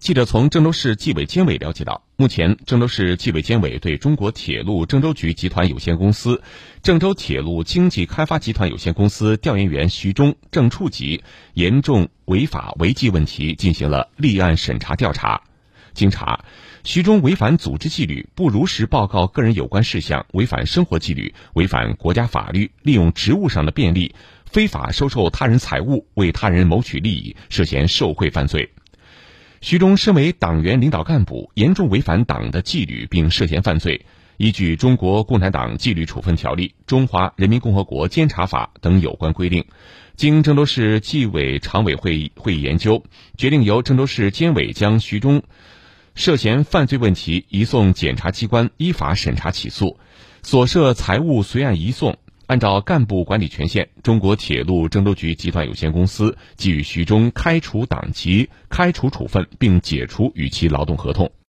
记者从郑州市纪委监委了解到，目前郑州市纪委监委对中国铁路郑州局集团有限公司、郑州铁路经济开发集团有限公司调研员徐忠、郑处级严重违法违纪问题进行了立案审查调查。经查，徐忠违反组织纪律，不如实报告个人有关事项，违反生活纪律，违反国家法律，利用职务上的便利，非法收受他人财物，为他人谋取利益，涉嫌受贿犯罪。徐忠身为党员领导干部，严重违反党的纪律，并涉嫌犯罪。依据《中国共产党纪律处分条例》《中华人民共和国监察法》等有关规定，经郑州市纪委常委会会议研究，决定由郑州市监委将徐忠涉嫌犯罪问题移送检察机关依法审查起诉，所涉财物随案移送。按照干部管理权限，中国铁路郑州局集团有限公司给予徐忠开除党籍、开除处分，并解除与其劳动合同。